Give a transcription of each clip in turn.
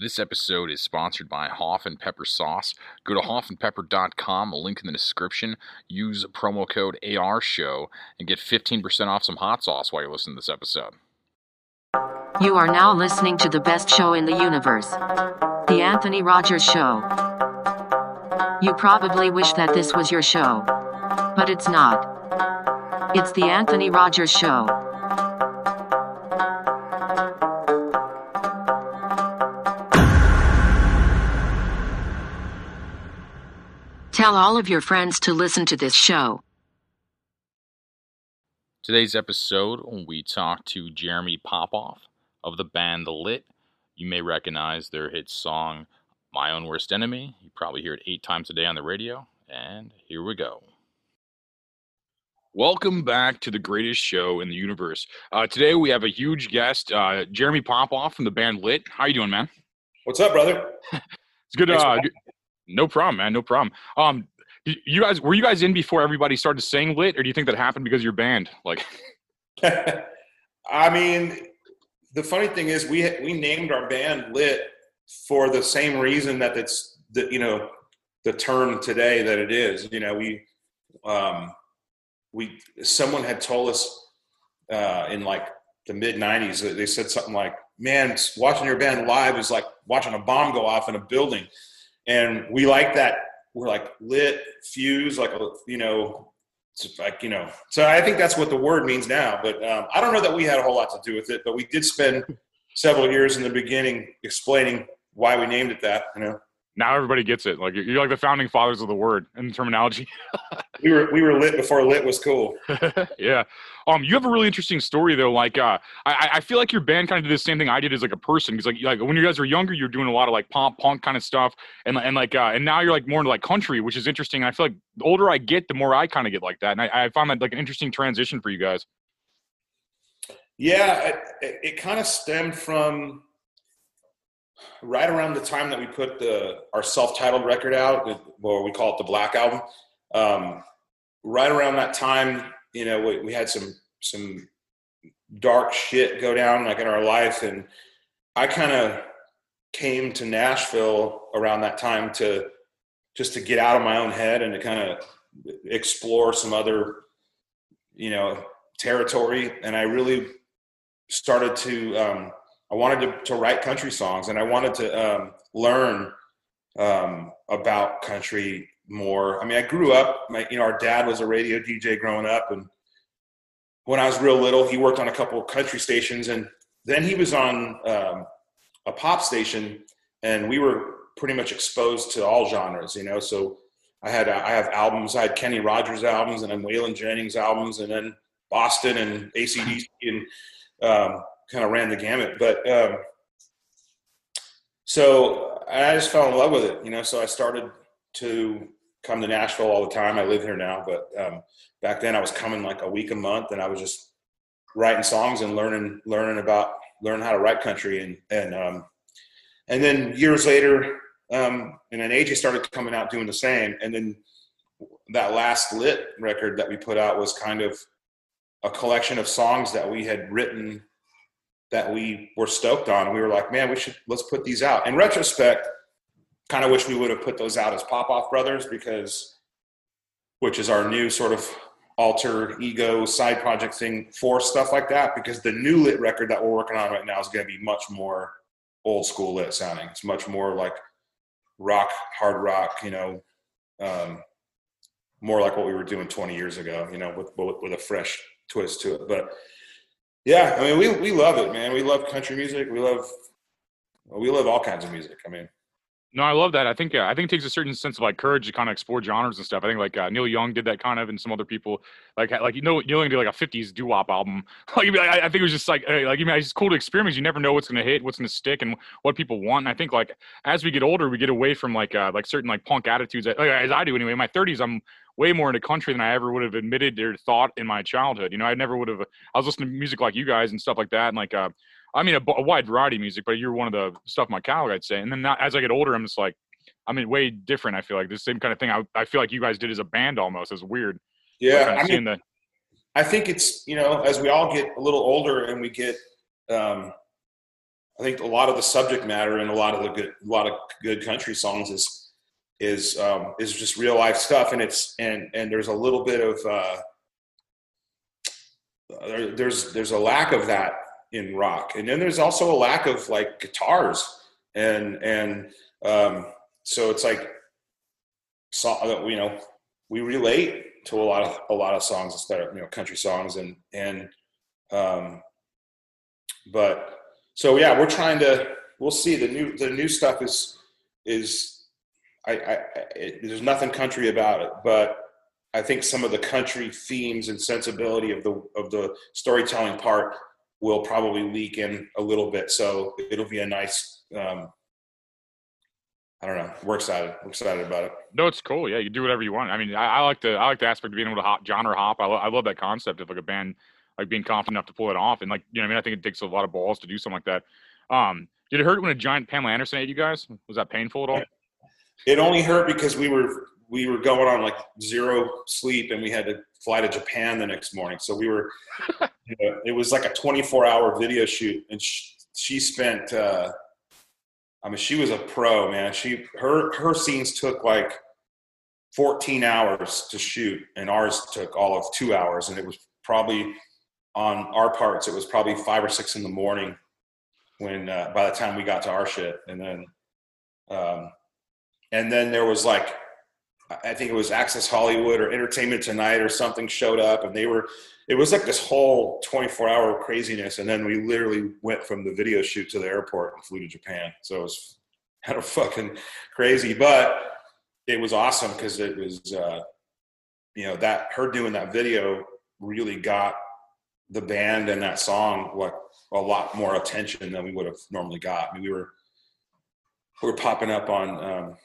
This episode is sponsored by Hoff and Pepper Sauce. Go to hoffandpepper.com, a link in the description. Use promo code ARSHOW and get 15% off some hot sauce while you're listening to this episode. You are now listening to the best show in the universe The Anthony Rogers Show. You probably wish that this was your show, but it's not. It's The Anthony Rogers Show. Tell all of your friends to listen to this show. Today's episode, we talk to Jeremy Popoff of the band The Lit. You may recognize their hit song, My Own Worst Enemy. You probably hear it eight times a day on the radio. And here we go. Welcome back to the greatest show in the universe. Uh, today we have a huge guest, uh, Jeremy Popoff from the band Lit. How you doing, man? What's up, brother? it's good. Uh, no problem, man. No problem. Um, you guys were you guys in before everybody started saying lit, or do you think that happened because of your band? Like, I mean, the funny thing is, we we named our band lit for the same reason that it's the you know the term today that it is. You know, we um, we someone had told us uh, in like the mid '90s that they said something like, "Man, watching your band live is like watching a bomb go off in a building." And we like that we're like lit fuse like you know like you know. So i think that's what the word means now but um, i don't know that we had a whole lot to do with it but we did spend several years in the beginning explaining why we named it that you know now everybody gets it like you're like the founding fathers of the word and terminology we were we were lit before lit was cool yeah um, you have a really interesting story though. Like, uh, I, I feel like your band kind of did the same thing I did as like a person. Because like, like when you guys were younger, you're doing a lot of like pop punk kind of stuff, and and like, uh, and now you're like more into like country, which is interesting. I feel like the older I get, the more I kind of get like that, and I, I found that like an interesting transition for you guys. Yeah, it, it kind of stemmed from right around the time that we put the our self-titled record out, or we call it the Black Album. Um, right around that time, you know, we, we had some some dark shit go down like in our life, and I kind of came to Nashville around that time to just to get out of my own head and to kind of explore some other, you know, territory. And I really started to, um, I wanted to, to write country songs and I wanted to um, learn um, about country more. I mean, I grew up, my, you know, our dad was a radio DJ growing up. And when I was real little, he worked on a couple of country stations. And then he was on um, a pop station. And we were pretty much exposed to all genres, you know. So I had, I have albums. I had Kenny Rogers albums and then Waylon Jennings albums and then Boston and ACDC and um, kind of ran the gamut. But um, so I just fell in love with it, you know. So I started to come to Nashville all the time. I live here now, but um, back then I was coming like a week a month, and I was just writing songs and learning learning about learning how to write country and and um, and then years later, um, and then AJ started coming out doing the same, and then that last lit record that we put out was kind of a collection of songs that we had written that we were stoked on. We were like, man, we should let's put these out. In retrospect, kind of wish we would have put those out as Popoff Brothers because, which is our new sort of alter ego side project thing for stuff like that. Because the new lit record that we're working on right now is going to be much more old school lit sounding. It's much more like rock, hard rock, you know, um, more like what we were doing 20 years ago, you know, with, with a fresh twist to it. But yeah, I mean, we, we love it, man. We love country music. We love, we love all kinds of music. I mean, no, I love that. I think uh, I think it takes a certain sense of like courage to kind of explore genres and stuff. I think like uh, Neil Young did that kind of, and some other people like like you know Neil Young did like a '50s doo wop album. like, I, I, think it was just like like you mean it's cool to experiment. You never know what's gonna hit, what's gonna stick, and what people want. And I think like as we get older, we get away from like uh, like certain like punk attitudes. Like, as I do anyway. In my 30s, I'm way more into country than I ever would have admitted or thought in my childhood. You know, I never would have. I was listening to music like you guys and stuff like that, and like uh, I mean a, a wide variety of music, but you're one of the stuff my catalog, I'd say. And then as I get older, I'm just like I mean, way different. I feel like the same kind of thing. I, I feel like you guys did as a band almost. It's weird. Yeah, I mean, the, I think it's you know as we all get a little older and we get um, I think a lot of the subject matter and a lot of the good, a lot of good country songs is is um, is just real life stuff, and it's and and there's a little bit of uh, there, there's there's a lack of that in rock, and then there's also a lack of like guitars, and and um, so it's like so you know we relate to a lot of a lot of songs instead of you know country songs and and um, but so yeah, we're trying to. We'll see. The new the new stuff is is I, I it, there's nothing country about it, but I think some of the country themes and sensibility of the of the storytelling part will probably leak in a little bit. So it'll be a nice. Um, I don't know. We're excited. We're excited about it. No, it's cool. Yeah, you do whatever you want. I mean, I, I like the I like the aspect of being able to hop genre hop. I, lo- I love that concept of like a band like being confident enough to pull it off. And like, you know, I mean, I think it takes a lot of balls to do something like that. Um, did it hurt when a giant Pamela Anderson ate you guys? Was that painful at all? It only hurt because we were we were going on like zero sleep and we had to fly to Japan the next morning. So we were, you know, it was like a 24 hour video shoot and she, she spent, uh, I mean, she was a pro, man. She, her, her scenes took like 14 hours to shoot and ours took all of two hours. And it was probably on our parts, it was probably five or six in the morning when uh, by the time we got to our shit, and then um, and then there was like I think it was Access Hollywood or Entertainment Tonight or something showed up, and they were it was like this whole 24 hour craziness, and then we literally went from the video shoot to the airport and flew to Japan. So it was kind of fucking crazy, but it was awesome because it was uh, you know that her doing that video really got the band and that song like a lot more attention than we would have normally got. I mean, we were we were popping up on um,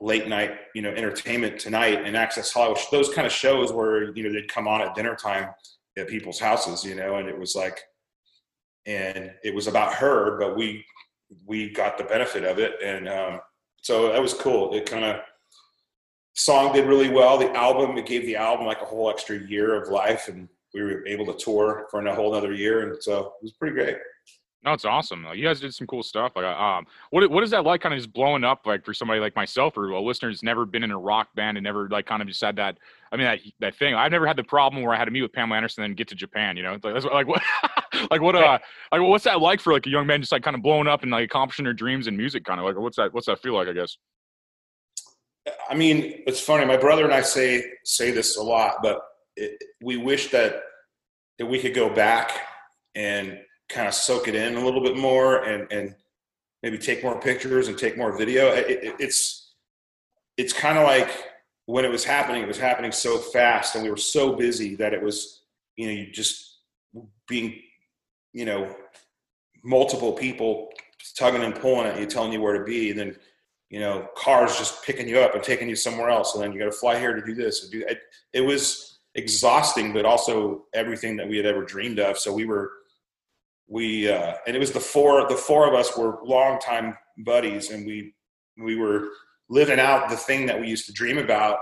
late night, you know, entertainment tonight and Access Hollywood. Those kind of shows where you know they'd come on at dinner time at people's houses, you know, and it was like, and it was about her, but we we got the benefit of it, and um, so that was cool. It kind of song did really well. The album it gave the album like a whole extra year of life and we were able to tour for a whole another year, and so it was pretty great. No, it's awesome. You guys did some cool stuff. Like, um, what what is that like? Kind of just blowing up, like for somebody like myself or a listener who's never been in a rock band and never like kind of just had that. I mean, that that thing. I've never had the problem where I had to meet with Pamela Anderson and get to Japan. You know, like that's like what, like what uh, like what's that like for like a young man just like kind of blowing up and like accomplishing their dreams in music? Kind of like what's that? What's that feel like? I guess. I mean, it's funny. My brother and I say say this a lot, but it, we wish that that we could go back and kind of soak it in a little bit more and and maybe take more pictures and take more video. It, it, it's it's kind of like when it was happening, it was happening so fast, and we were so busy that it was you know you just being you know multiple people tugging and pulling at you, telling you where to be, and then you know cars just picking you up and taking you somewhere else, and then you got to fly here to do this and do it. It was exhausting, but also everything that we had ever dreamed of. So we were, we, uh, and it was the four, the four of us were longtime buddies and we, we were living out the thing that we used to dream about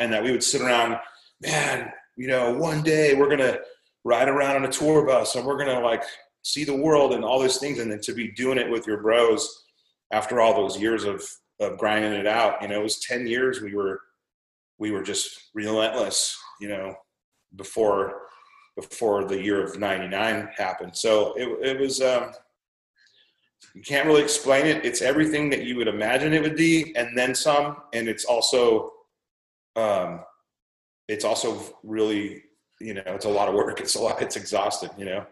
and that we would sit around, man, you know, one day we're to ride around on a tour bus and we're to like see the world and all those things. And then to be doing it with your bros after all those years of, of grinding it out, you know, it was 10 years we were, we were just relentless you know, before before the year of '99 happened. So it it was. Um, you can't really explain it. It's everything that you would imagine it would be, and then some. And it's also, um, it's also really, you know, it's a lot of work. It's a lot. It's exhausting. You know.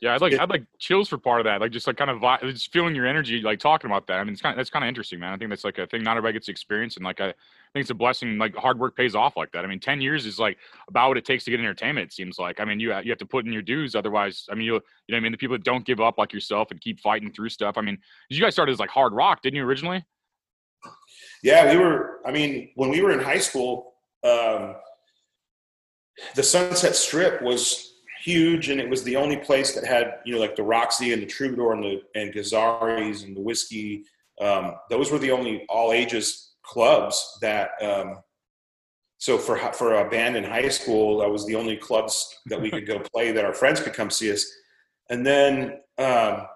Yeah, I'd like it, I'd like chills for part of that, like just like kind of just feeling your energy, like talking about that. I mean, it's kind of that's kind of interesting, man. I think that's like a thing not everybody gets to experience, and like I think it's a blessing. Like hard work pays off like that. I mean, ten years is like about what it takes to get entertainment. It seems like. I mean, you you have to put in your dues, otherwise, I mean, you you know, I mean, the people that don't give up like yourself and keep fighting through stuff. I mean, you guys started as like hard rock, didn't you originally? Yeah, we were. I mean, when we were in high school, um, the Sunset Strip was huge, and it was the only place that had you know like the Roxy and the Troubadour and the and Gazzarri's and the Whisky. Um, those were the only all ages clubs that. Um, so for for a band in high school, that was the only clubs that we could go play that our friends could come see us. And then um,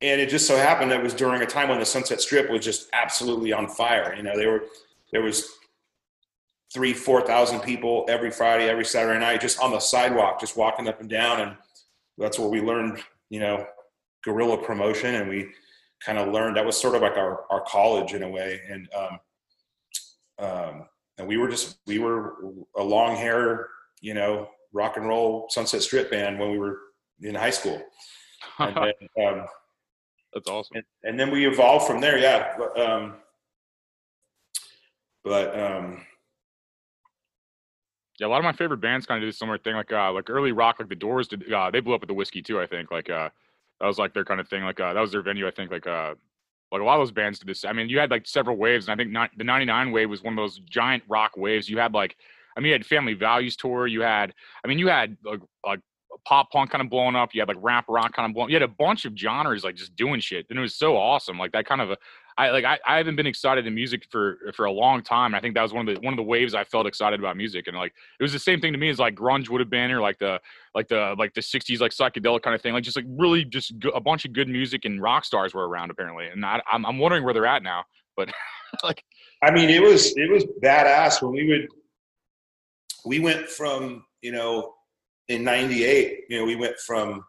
and it just so happened that it was during a time when the Sunset Strip was just absolutely on fire. You know, they were there was three, four thousand people every Friday, every Saturday night, just on the sidewalk, just walking up and down, and that's where we learned, you know, guerrilla promotion, and we kind of learned that was sort of like our our college in a way, and um, um, and we were just we were a long hair, you know, rock and roll Sunset Strip band when we were in high school. And then, um, That's awesome. and, and then we evolved from there. Yeah. But, um, but um, Yeah, a lot of my favorite bands kind of do a similar thing. Like uh, like early rock, like the Doors did. Uh, they blew up with the Whisky too. I think like uh, that was like their kind of thing. Like uh, that was their venue. I think like uh, like a lot of those bands did this. I mean, you had like several waves, and I think not, the '99 wave was one of those giant rock waves. You had like, I mean, you had Family Values tour. You had, I mean, you had like like pop punk kind of blowing up. You had like rap rock kind of blowing. You had a bunch of genres like just doing shit, and it was so awesome. Like that kind of a, I like I, I haven't been excited in music for for a long time. I think that was one of the one of the waves I felt excited about music, and like it was the same thing to me as like grunge would have been, or like the like the like the '60s like psychedelic kind of thing. Like just like really just go, a bunch of good music and rock stars were around apparently, and I, I'm I'm wondering where they're at now. But like I mean, it was it was badass when we would we went from you know in '98, you know, we went from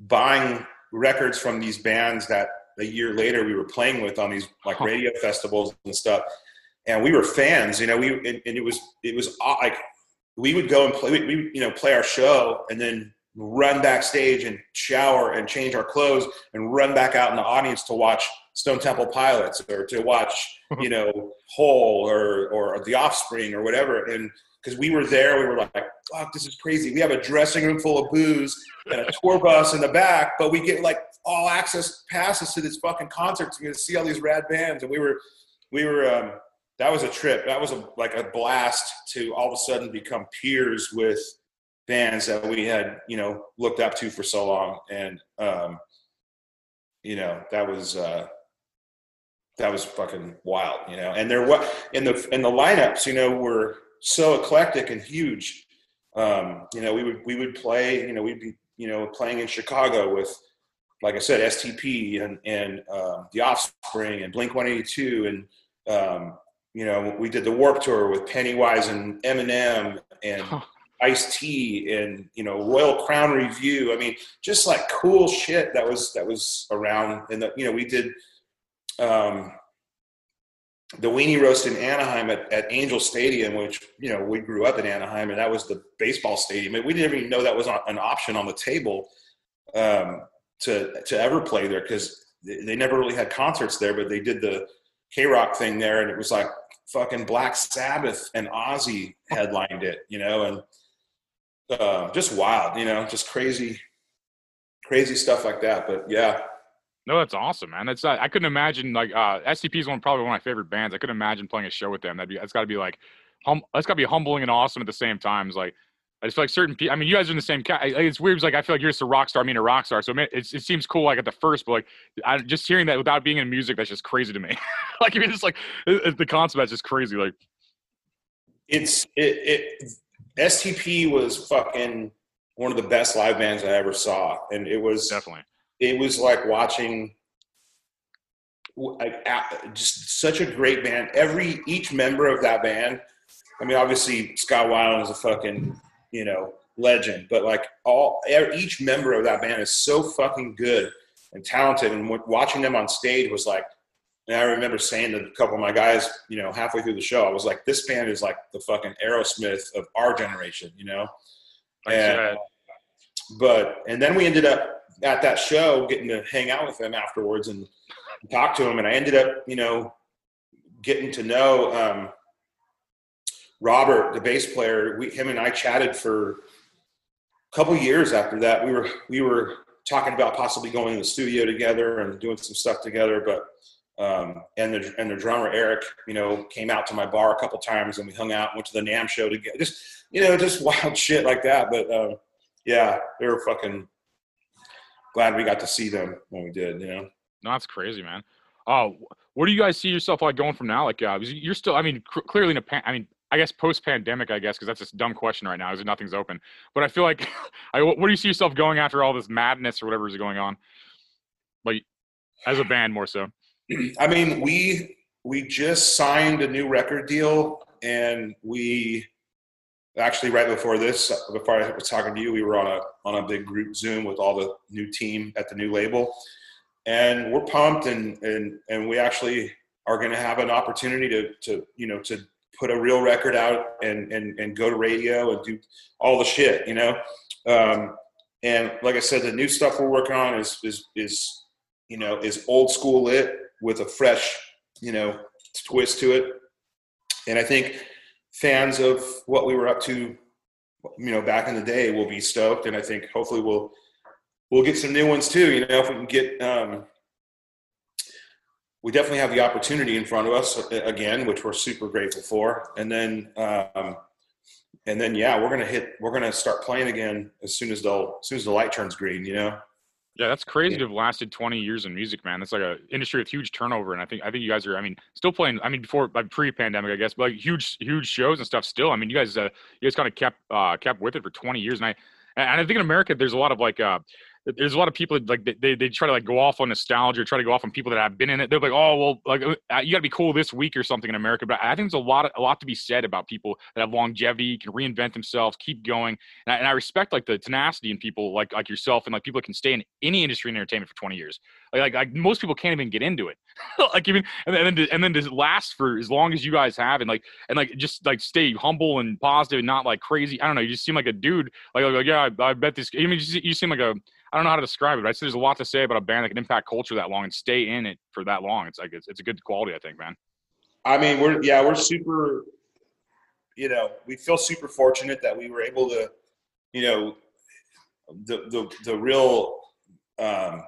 buying records from these bands that a year later we were playing with on these like radio festivals and stuff, and we were fans. You know, we and, and it was it was uh, like we would go and play we, we you know play our show and then run backstage and shower and change our clothes and run back out in the audience to watch Stone Temple Pilots or to watch you know Hole or or The Offspring or whatever. And because we were there we were like fuck this is crazy. We have a dressing room full of booze and a tour bus in the back but we get like all access passes to this fucking concert to see all these rad bands. And we were we were um that was a trip. That was a like a blast to all of a sudden become peers with bands that we had you know looked up to for so long. And um you know that was uh that was fucking wild you know? And there was in the in the lineups you know were so eclectic and huge. Um you know we would we would play you know we'd be you know playing in chicago with like i said stp and and um, the offspring and blink 182 and um you know we did the Warped Tour with pennywise and eminem and Ice T and you know Royal Crown Revue. I mean, just like cool shit that was that was around. And the, you know, we did um, the weenie roast in Anaheim at, at Angel Stadium, which you know we grew up in Anaheim, and that was the baseball stadium. And we didn't even know that was an option on the table um, to to ever play there because they, never really had concerts there. But they did the KROQ thing there, and it was like fucking Black Sabbath and Ozzy headlined it, you know, and uh, just wild, you know, just crazy, crazy stuff like that. But yeah, No, that's awesome, man. That's uh, I couldn't imagine like uh, STP is one probably one of my favorite bands. I couldn't imagine playing a show with them. That'd be that's got to be like hum. That's got to be humbling and awesome at the same time. It's like I just feel like certain people. I mean, you guys are in the same. Ca- it's weird. It's like I feel like you're just a rock star. I mean, a rock star. So it, it, it seems cool like at the first, but like I, just hearing that without being in music, that's just crazy to me. like mean, it's like it, it- the concept that's just crazy. Like it's it, it STP was fucking one of the best live bands I ever saw, and it was definitely. it was like watching like, just such a great band. Every each member of that band, I mean, obviously Scott Weiland is a fucking you know legend, but like all each member of that band is so fucking good and talented, and watching them on stage was like. And I remember saying to a couple of my guys, you know, halfway through the show, I was like, "This band is like the fucking Aerosmith of our generation," you know. And, but and then we ended up at that show getting to hang out with them afterwards and talk to them and i ended up you know getting to know um, robert the bass player we, him and i chatted for a couple years after that we were we were talking about possibly going to the studio together and doing some stuff together but um, and the and the drummer eric you know came out to my bar a couple times and we hung out went to the NAMM show together just you know just wild shit like that but um, yeah, they were fucking glad we got to see them when we did. You know, No, that's crazy, man. Oh, where do you guys see yourself like going from now? Like, uh, you're still. I mean, cr- clearly in a. Pan- I mean, I guess post pandemic. I guess because that's a dumb question right now. Because nothing's open. But I feel like, I, where do you see yourself going after all this madness or whatever is going on? Like as a band, more so. I mean, we we just signed a new record deal, and we actually right before this, before I was talking to you, we were on a on a big group Zoom with all the new team at the new label, and we're pumped, and and and we actually are going to have an opportunity to to you know to put a real record out and and and go to radio and do all the shit, you know. Um, and like I said, the new stuff we're working on is is is you know is old school lit with a fresh you know twist to it, and I think fans of what we were up to, you know, back in the day will be stoked, and I think hopefully we'll we'll get some new ones too. You know, if we can get. Um, we definitely have the opportunity in front of us uh, again, which we're super grateful for. And then, um, and then, yeah, we're gonna hit. We're gonna start playing again as soon as the as soon as the light turns green. You know. Yeah, that's crazy yeah. to have lasted 20 years in music, man. That's like a industry with huge turnover, and I think I think you guys are. I mean, still playing. I mean, before like pre-pandemic, I guess, but like huge huge shows and stuff. Still, I mean, you guys uh, you guys kind of kept uh, kept with it for 20 years, and I and I think in America there's a lot of like uh, there's a lot of people that, like they, they try to like go off on nostalgia, try to go off on people that have been in it. They're like, oh well, like uh, you got to be cool this week or something in America. But I think there's a lot, a lot to be said about people that have longevity, can reinvent themselves, keep going. And I, and I respect like the tenacity in people like like yourself and like people that can stay in any industry in entertainment for 20 years. Like like, like most people can't even get into it. like even and then and then, to, and then to last for as long as you guys have and like and like just like stay humble and positive and not like crazy. I don't know. You just seem like a dude. Like like yeah, I, I bet this. I mean, you, you seem like a I don't know how to describe it. But I there's a lot to say about a band that can impact culture that long and stay in it for that long. It's like it's, it's a good quality, I think, man. I mean, we're yeah, we're super. You know, we feel super fortunate that we were able to, you know, the the the real um,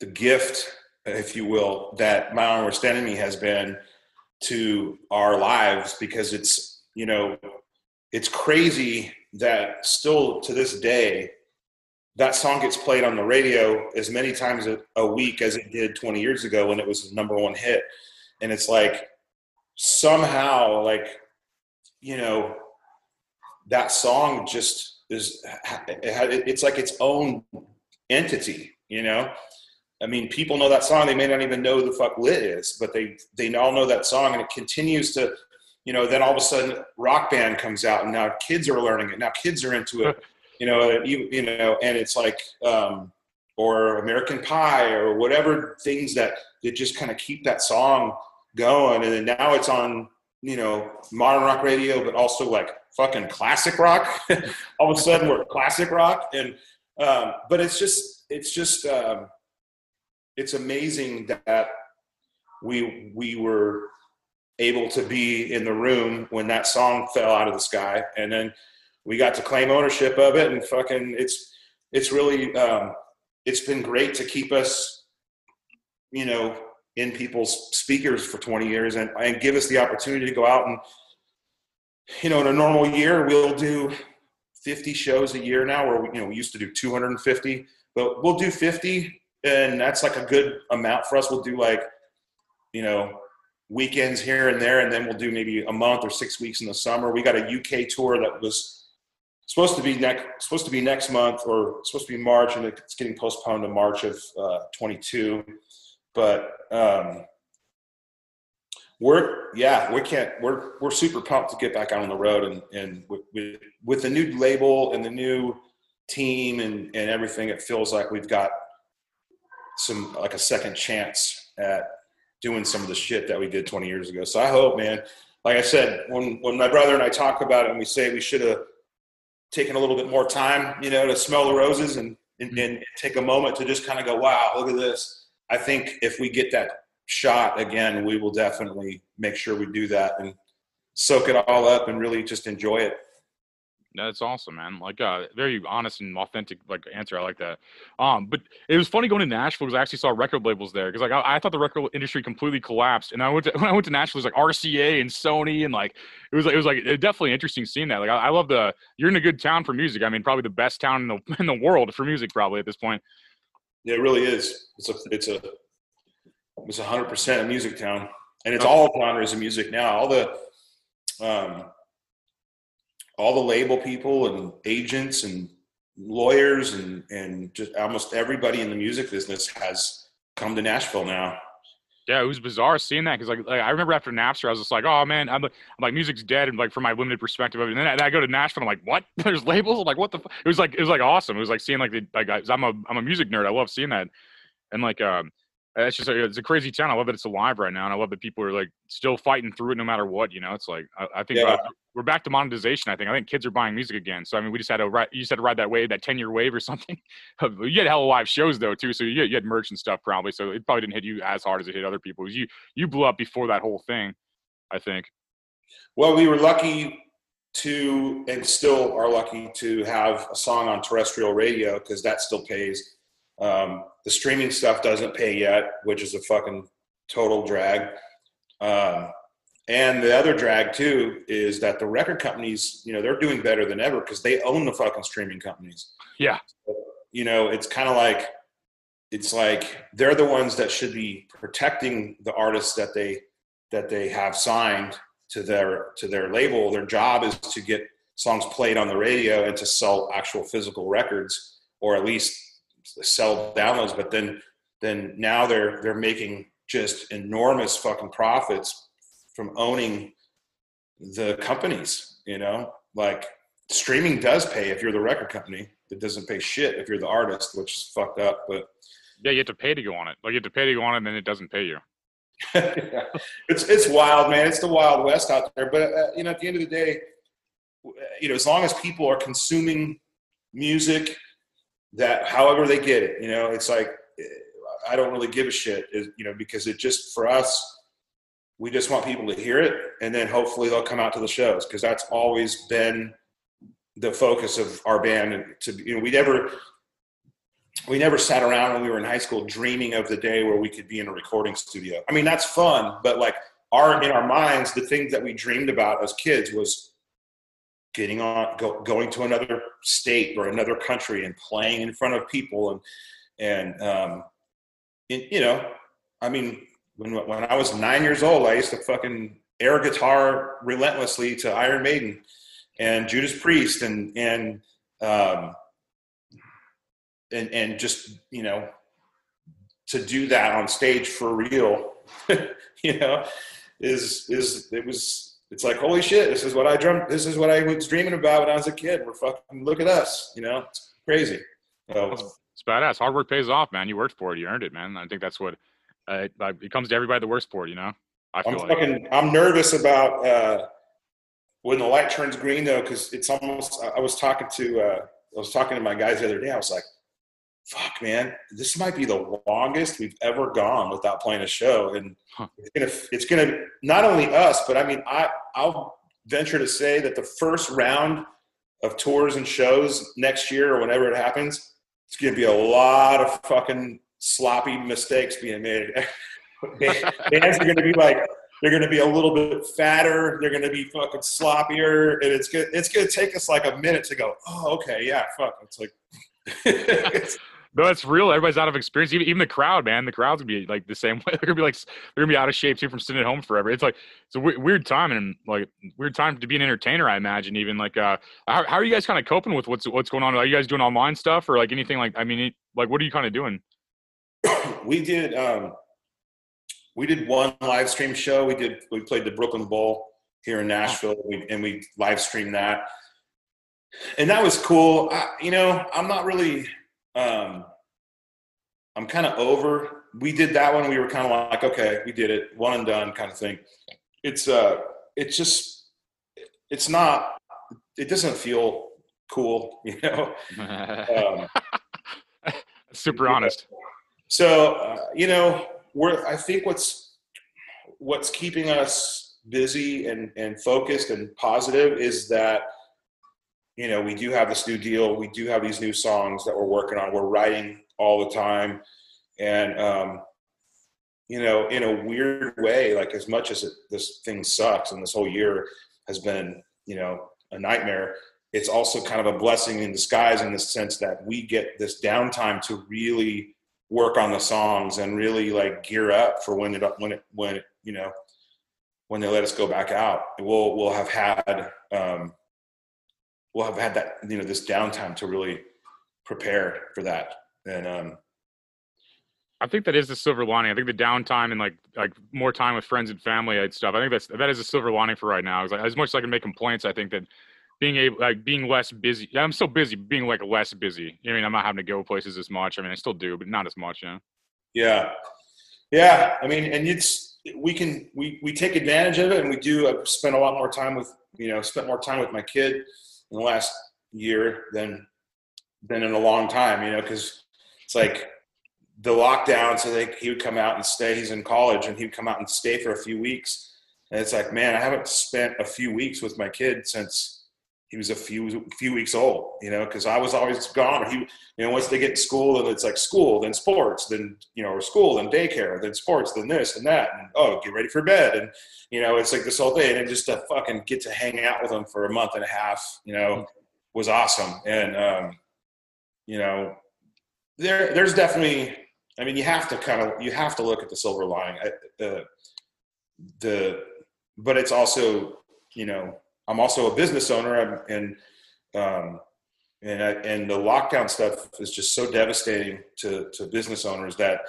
the gift, if you will, that My Worst Enemy has been to our lives because it's you know it's crazy that still to this day that song gets played on the radio as many times a, a, week as it did 20 years ago when it was a number one hit. And it's like somehow like you know that song just is it's like its own entity you know? I mean people know that song they may not even know who the fuck lit is but they they all know that song and it continues to you know then all of a sudden rock band comes out and now kids are learning it now kids are into it you know, you, you know, and it's like, um, or American Pie or whatever things that that just kind of keep that song going. And then now it's on, you know, modern rock radio, but also like fucking classic rock. All of a sudden we're classic rock. And, um, but it's just, it's just, um, it's amazing that we, we were able to be in the room when that song fell out of the sky. And then, we got to claim ownership of it and fucking it's it's really um, it's been great to keep us you know in people's speakers for 20 years and, and give us the opportunity to go out and you know in a normal year we'll do 50 shows a year now where you know we used to do 250 but we'll do 50 and that's like a good amount for us. We'll do like you know weekends here and there and then we'll do maybe a month or six weeks in the summer. We got a uk tour that was supposed to be next supposed to be next month or supposed to be March, and it's getting postponed to March of uh, 22. But um, we're yeah we can't we're we're super pumped to get back out on the road and and with, with, with the new label and the new team and and everything it feels like we've got some like a second chance at doing some of the shit that we did 20 years ago so i hope man like i said when when my brother and i talk about it and we say we should have taking a little bit more time, you know, to smell the roses and, and, mm-hmm. and take a moment to just kind of go, wow, look at this. I think if we get that shot again, we will definitely make sure we do that and soak it all up and really just enjoy it. That's awesome, man. Like uh very honest and authentic like answer. I like that. Um, but it was funny going to Nashville because I actually saw record labels there because like I, I, thought the record industry completely collapsed. And I went to when I went to Nashville, it was like RCA and Sony and like it was like it was like it definitely interesting seeing that. Like I, I, love the you're in a good town for music. I mean, probably the best town in the in the world for music, probably at this point. Yeah, it really is. It's a it's a it's a hundred percent a music town, and it's all genres of music now. All the um all the label people and agents and lawyers and and just almost everybody in the music business has come to Nashville now. Yeah, it was bizarre seeing that because like, like, I remember after Napster, I was just like, oh man, I'm like, I'm like music's dead, and like from my limited perspective of it. And then I, I go to Nashville, I'm like, what? There's labels? I'm like, what the? F-? It was like it was like awesome. It was like seeing like the like I, I'm a I'm a music nerd. I love seeing that, and like um, it's just it's a crazy town. I love that it's alive right now, and I love that people are like still fighting through it no matter what. You know, it's like I, I think Yeah. we're back to monetization. I think I think kids are buying music again. So I mean, we just had to ride. You just had to ride that wave, that ten year wave or something. you had hell of live shows though too, so you had, you had merch and stuff probably. So it probably didn't hit you as hard as it hit other people. You you blew up before that whole thing. I think. Well, we were lucky to, and still are lucky to have a song on terrestrial radio because that still pays. Um, the streaming stuff doesn't pay yet, which is a fucking total drag. Um, and the other drag too is that the record companies, you know, they're doing better than ever because they own the fucking streaming companies. Yeah. You know, it's kind of like, it's like they're the ones that should be protecting the artists that they that they have signed to their to their label. Their job is to get songs played on the radio and to sell actual physical records, or at least sell downloads. But then then now they're they're making just enormous fucking profits from owning the companies. You know, like streaming does pay if you're the record company. It doesn't pay shit if you're the artist, which is fucked up. But Yeah, you have to pay to go on it. Like you have to pay to go on it, and then it doesn't pay you. it's it's wild, man. It's the wild west out there. But uh, you know, at the end of the day, you know, as long as people are consuming music, that however they get it, you know, it's like I don't really give a shit, you know, because it just for us, we just want people to hear it, and then hopefully they'll come out to the shows because that's always been the focus of our band. And to you know, we never we never sat around when we were in high school dreaming of the day where we could be in a recording studio. I mean, that's fun, but like our in our minds, the things that we dreamed about as kids was getting on, go, going to another state or another country and playing in front of people, and and um, and, you know, I mean, when when I was nine years old, I used to fucking air guitar relentlessly to Iron Maiden and Judas Priest and and um, and and just you know to do that on stage for real you know is is it was it's like holy shit this is what i dreamt this is what i was dreaming about when i was a kid we're fucking look at us you know it's crazy so, It's badass. Hard work pays off, man. You worked for it. You earned it, man. I think that's what uh, it, it comes to everybody that works for it. You know, I feel i'm like. fucking i'm nervous about uh when the light turns green though because it's almost I- i was talking to uh i was talking to my guys the other day i was like fuck man. This might be the longest we've ever gone without playing a show and Huh. it's gonna it's gonna not only us but i mean i i'll venture to say that the first round of tours and shows next year or whenever it happens it's gonna be a lot of fucking sloppy mistakes being made. Bands are gonna be like they're gonna be a little bit fatter they're gonna be fucking sloppier and it's gonna it's gonna take us like a minute to go oh okay yeah fuck. It's like No, that's real. Everybody's out of experience. Even, even the crowd, man. The crowd's gonna be like the same way. They're gonna be like they're gonna be out of shape too from sitting at home forever. It's like it's a weird time and like weird time to be an entertainer. I imagine even like uh, how, how are you guys kind of coping with what's what's going on? Are you guys doing online stuff or like anything like I mean like what are you kind of doing? we did um we did one live stream show we did we played the brooklyn bowl here in nashville we, and we live streamed that and that was cool. I, you know i'm not really um i'm kind of over. We did that one. We were kind of like okay we did it. One and done kind of thing. It's uh it's just it's not it doesn't feel cool you know? Um, Super honest. So uh, you know, we're I think what's what's keeping us busy and and focused and positive is that you know we do have this new deal, we do have these new songs that we're working on, we're writing all the time, and um, you know, in a weird way, like as much as it, this thing sucks and this whole year has been you know a nightmare. It's also kind of a blessing in disguise in the sense that we get this downtime to really work on the songs and really like gear up for when it when it when it, you know when they let us go back out. We'll we'll have had um we'll have had that you know this downtime to really prepare for that. And um, I think that is the silver lining. I think the downtime and like like more time with friends and family and stuff. I think that's that is a silver lining for right now. Like, as much as I can make complaints, I think that being able like being less busy. I'm still busy, being like less busy. I mean, I'm not having to go places as much. I mean, I still do, but not as much. You know? Yeah, yeah. I mean, and it's we can we we take advantage of it, and we do. I've spent a lot more time with you know spent more time with my kid in the last year than than in a long time. You know, because it's like the lockdown. So they, he would come out and stay. He's in college, and he would come out and stay for a few weeks. And it's like, man, I haven't spent a few weeks with my kid since he was a few few weeks old, you know, because I was always gone. Or he, you know, once they get in school, and it's like school, then sports, then you know, or school, then daycare, then sports, then this and that, and oh, get ready for bed, and you know, it's like this whole thing, and just to fucking get to hang out with him for a month and a half, you know, was awesome. And um, you know, there there's definitely, I mean, you have to kind of you have to look at the silver lining. The the, but it's also, you know I'm also a business owner, and um, and I, and the lockdown stuff is just so devastating to to business owners that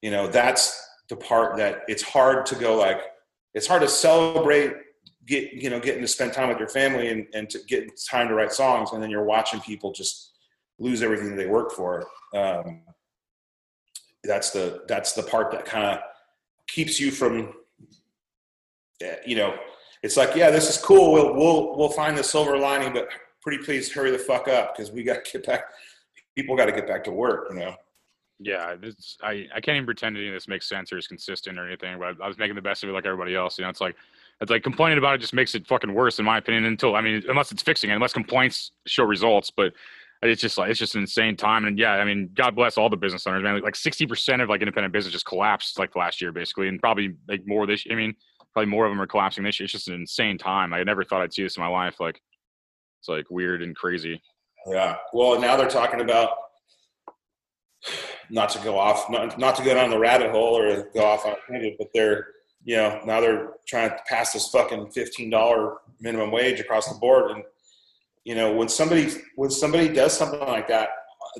you know that's the part that it's hard to go like it's hard to celebrate get you know getting to spend time with your family and, and to get time to write songs and then you're watching people just lose everything that they work for. Um, that's the that's the part that kind of keeps you from eh, you know it's like, yeah, this is cool. We'll we'll we'll find the silver lining, but pretty please hurry the fuck up because we got to get back. People got to get back to work, you know. Yeah, I I can't even pretend any of this makes sense or is consistent or anything. But I was making the best of it like everybody else. You know, it's like it's like complaining about it just makes it fucking worse in my opinion. Until I mean, unless it's fixing it, unless complaints show results, but it's just like it's just an insane time. And yeah, I mean, God bless all the business owners, man. Like sixty percent of like independent business just collapsed like last year, basically, and probably like more this. I mean, probably more of them are collapsing this year. It's just an insane time. I never thought I'd see this in my life. Like it's like weird and crazy. Yeah. Well, now they're talking about not to go off, not, not to go down the rabbit hole or go off on tangent, but they're, you know, now they're trying to pass this fucking $15 minimum wage across the board. And, you know, when somebody, when somebody does something like that,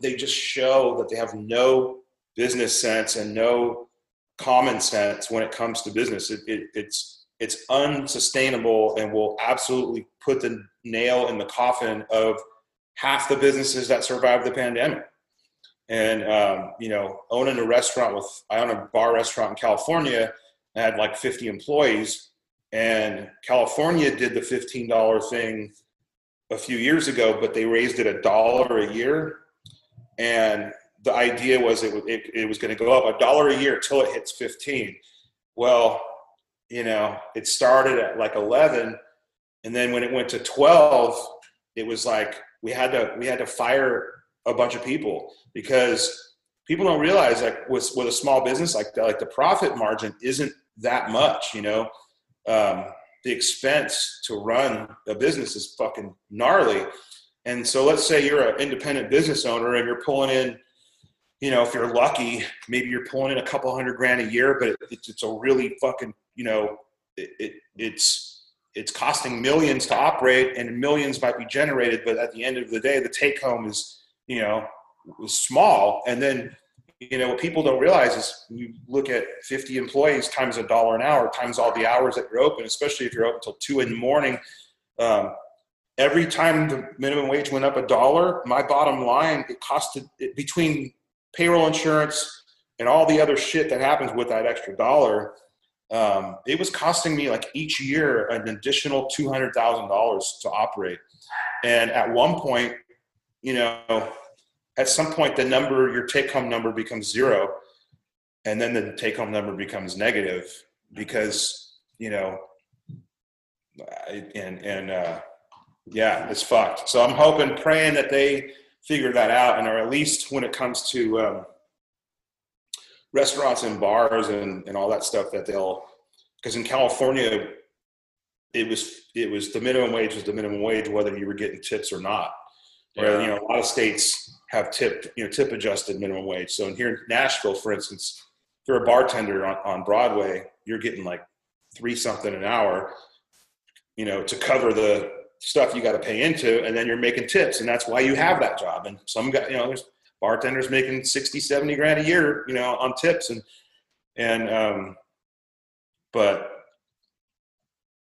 they just show that they have no business sense and no common sense when it comes to business. It, it, it's it's unsustainable and will absolutely put the nail in the coffin of half the businesses that survived the pandemic. And um, you know, owning a restaurant with I own a bar restaurant in California. I had like 50 employees, and California did the $15 thing a few years ago, but they raised it a dollar a year. And the idea was it, it, it was going to go up a dollar a year till it hits 15. Well, you know, it started at like 11. And then when it went to 12, it was like we had to, we had to fire a bunch of people because people don't realize like with, with a small business like that, like the profit margin isn't that much, you know, um, the expense to run a business is fucking gnarly. And so let's say you're an independent business owner and you're pulling in you know, if you're lucky, maybe you're pulling in a couple hundred grand a year, but it's, it's a really fucking, you know, it, it, it's it's costing millions to operate, and millions might be generated, but at the end of the day, the take home is, you know, small. And then, you know, what people don't realize is you look at 50 employees times a dollar an hour times all the hours that you're open, especially if you're open until two in the morning. Um, every time the minimum wage went up a dollar, my bottom line it costed it, between payroll insurance and all the other shit that happens with that extra dollar, um, it was costing me like each year an additional two hundred thousand dollars to operate. And at one point, you know, at some point the number, your take home number becomes zero, and then the take home number becomes negative because you know, and and uh, yeah, it's fucked. So I'm hoping, praying that they figure that out, and are at least when it comes to um, restaurants and bars and, and all that stuff, that they'll because in California, it was it was the minimum wage was the minimum wage whether you were getting tips or not. Where you know a lot of states have tip you know tip adjusted minimum wage. So in here in Nashville, for instance, if you're a bartender on, on Broadway, you're getting like three something an hour, you know, to cover the stuff you got to pay into, and then you're making tips, and that's why you have that job. And some guy, you know, there's bartenders making 60, 70 grand a year, you know, on tips, and and um, but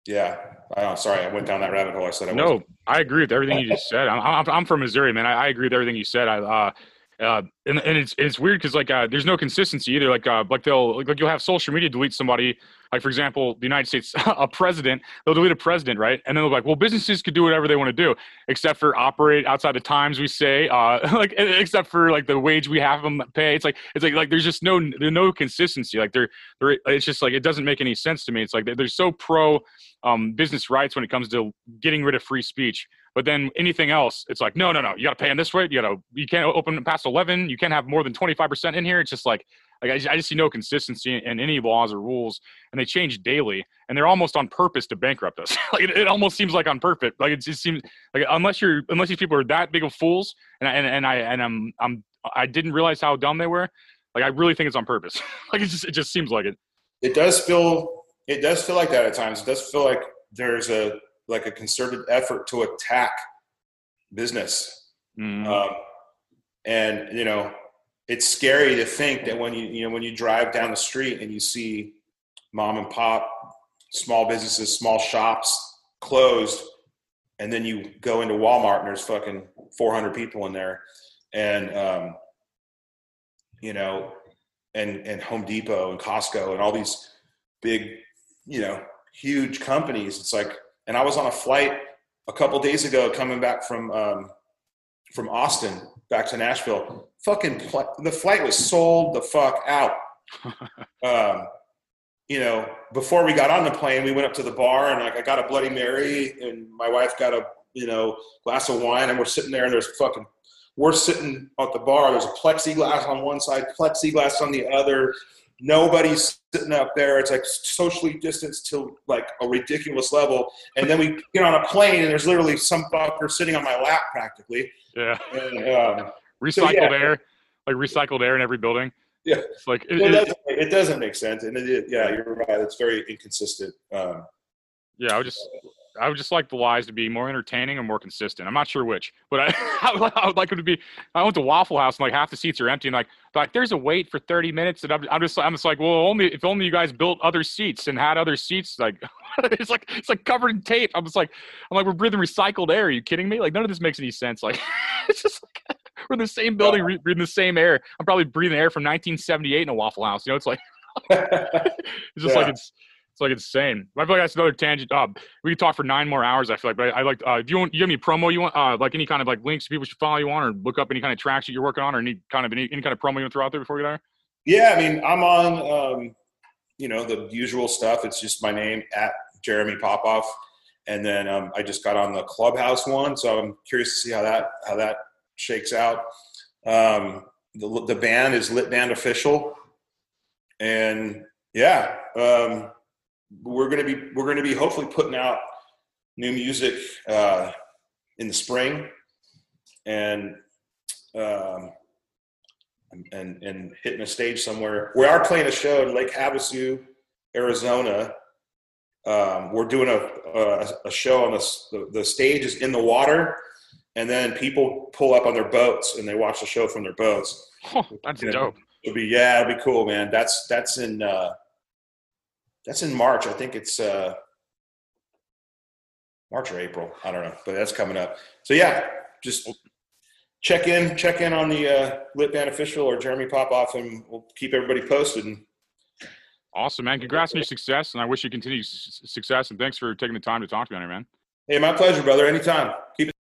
yeah, I don't, sorry, I went down that rabbit hole. I said I No, wasn't. I agree with everything you just said. I'm, I'm, I'm from Missouri, man. I, I agree with everything you said. I, uh, uh, and, and it's it's weird because like uh, there's no consistency either. Like uh, like they'll like, like you'll have social media delete somebody. Like for example, the United States, a president, they'll delete a president, right? And then they'll be like, well, businesses could do whatever they want to do, except for operate outside the times we say, uh, like except for like the wage we have them pay. It's like it's like like there's just no there's no consistency. Like they're they're it's just like it doesn't make any sense to me. It's like they're, they're so pro um, business rights when it comes to getting rid of free speech. But then anything else, it's like, no, no, no, you got to pay in this way. You got to, you can't open past 11. You can't have more than 25% in here. It's just like, like I just, I just see no consistency in any laws or rules, and they change daily, and they're almost on purpose to bankrupt us. like it, it almost seems like on purpose. Like it just seems like unless you're, unless these people are that big of fools, and I, and, and I and I'm I'm I didn't realize how dumb they were. Like I really think it's on purpose. like it just it just seems like it. it does feel it does feel like that at times. It does feel like there's a like a concerted effort to attack business, Mm. um, and you know it's scary to think that when you you know when you drive down the street and you see mom and pop small businesses, small shops closed, and then you go into Walmart and there's fucking 400 people in there, and um, you know, and and Home Depot and Costco and all these big, you know, huge companies. It's like, and I was on a flight a couple days ago coming back from um, from Austin back to Nashville. Fucking pl- the flight was sold the fuck out. um, you know, before we got on the plane, we went up to the bar and like I got a Bloody Mary and my wife got a you know glass of wine and we're sitting there and there's fucking we're sitting at the bar. There's a plexiglass on one side, plexiglass on the other. Nobody's sitting up there. It's like socially distanced to like a ridiculous level. And then we get on a plane and there's literally some fucker sitting on my lap practically. Yeah. And, um, Recycled yeah. air, like recycled air in every building. Yeah. It's like it, it, it- doesn't, it doesn't make sense. And it, it- yeah, you're right. It's very inconsistent. Um, Yeah, I would just I would just like the lies to be more entertaining and more consistent. I'm not sure which, but I, I, would, I would like them to be. I went to Waffle House and like half the seats are empty, and like like there's a wait for 30 minutes, and I'm, I'm just I'm just like, well, only if only you guys built other seats and had other seats. Like it's like it's like covered in tape. I'm just like I'm like we're breathing recycled air. Are you kidding me? Like none of this makes any sense. Like it's just like we're in the same building, re- breathing the same air. I'm probably breathing air from 1978 in a Waffle House. You know, it's like it's just like it's it's like insane. I feel like that's another tangent. Uh, we could talk for nine more hours. I feel like, but I, I like. Uh, do you want? You have any promo you want? Uh, like any kind of like links people should follow you on, or look up any kind of tracks that you're working on, or any kind of any, any kind of promo you want to throw out there before we get there? yeah, I mean, I'm on, um, you know, the usual stuff. It's just my name at Jeremy Popoff. And then um, I just got on the clubhouse one. So I'm curious to see how that, how that shakes out. Um, the, the band is Lit Band Official. And yeah, um, we're going to be, we're going to be hopefully putting out new music uh, in the spring. And, um, and and hitting a stage somewhere. We are playing a show in Lake Havasu, Arizona. Um, we're doing a, a a show on the, the the stage is in the water, and then people pull up on their boats and they watch the show from their boats. Oh, that's dope. It'll be yeah, it'll be cool, man. That's that's in uh, that's in March. I think it's uh, March or April. I don't know, but that's coming up. So yeah, just check in, check in on the uh, Lit Band official or Jeremy Popoff, and we'll keep everybody posted. Awesome, man. Congrats on your success, and I wish you continued success. And thanks for taking the time to talk to me on it, man. hey, my pleasure, brother. Anytime. Keep it.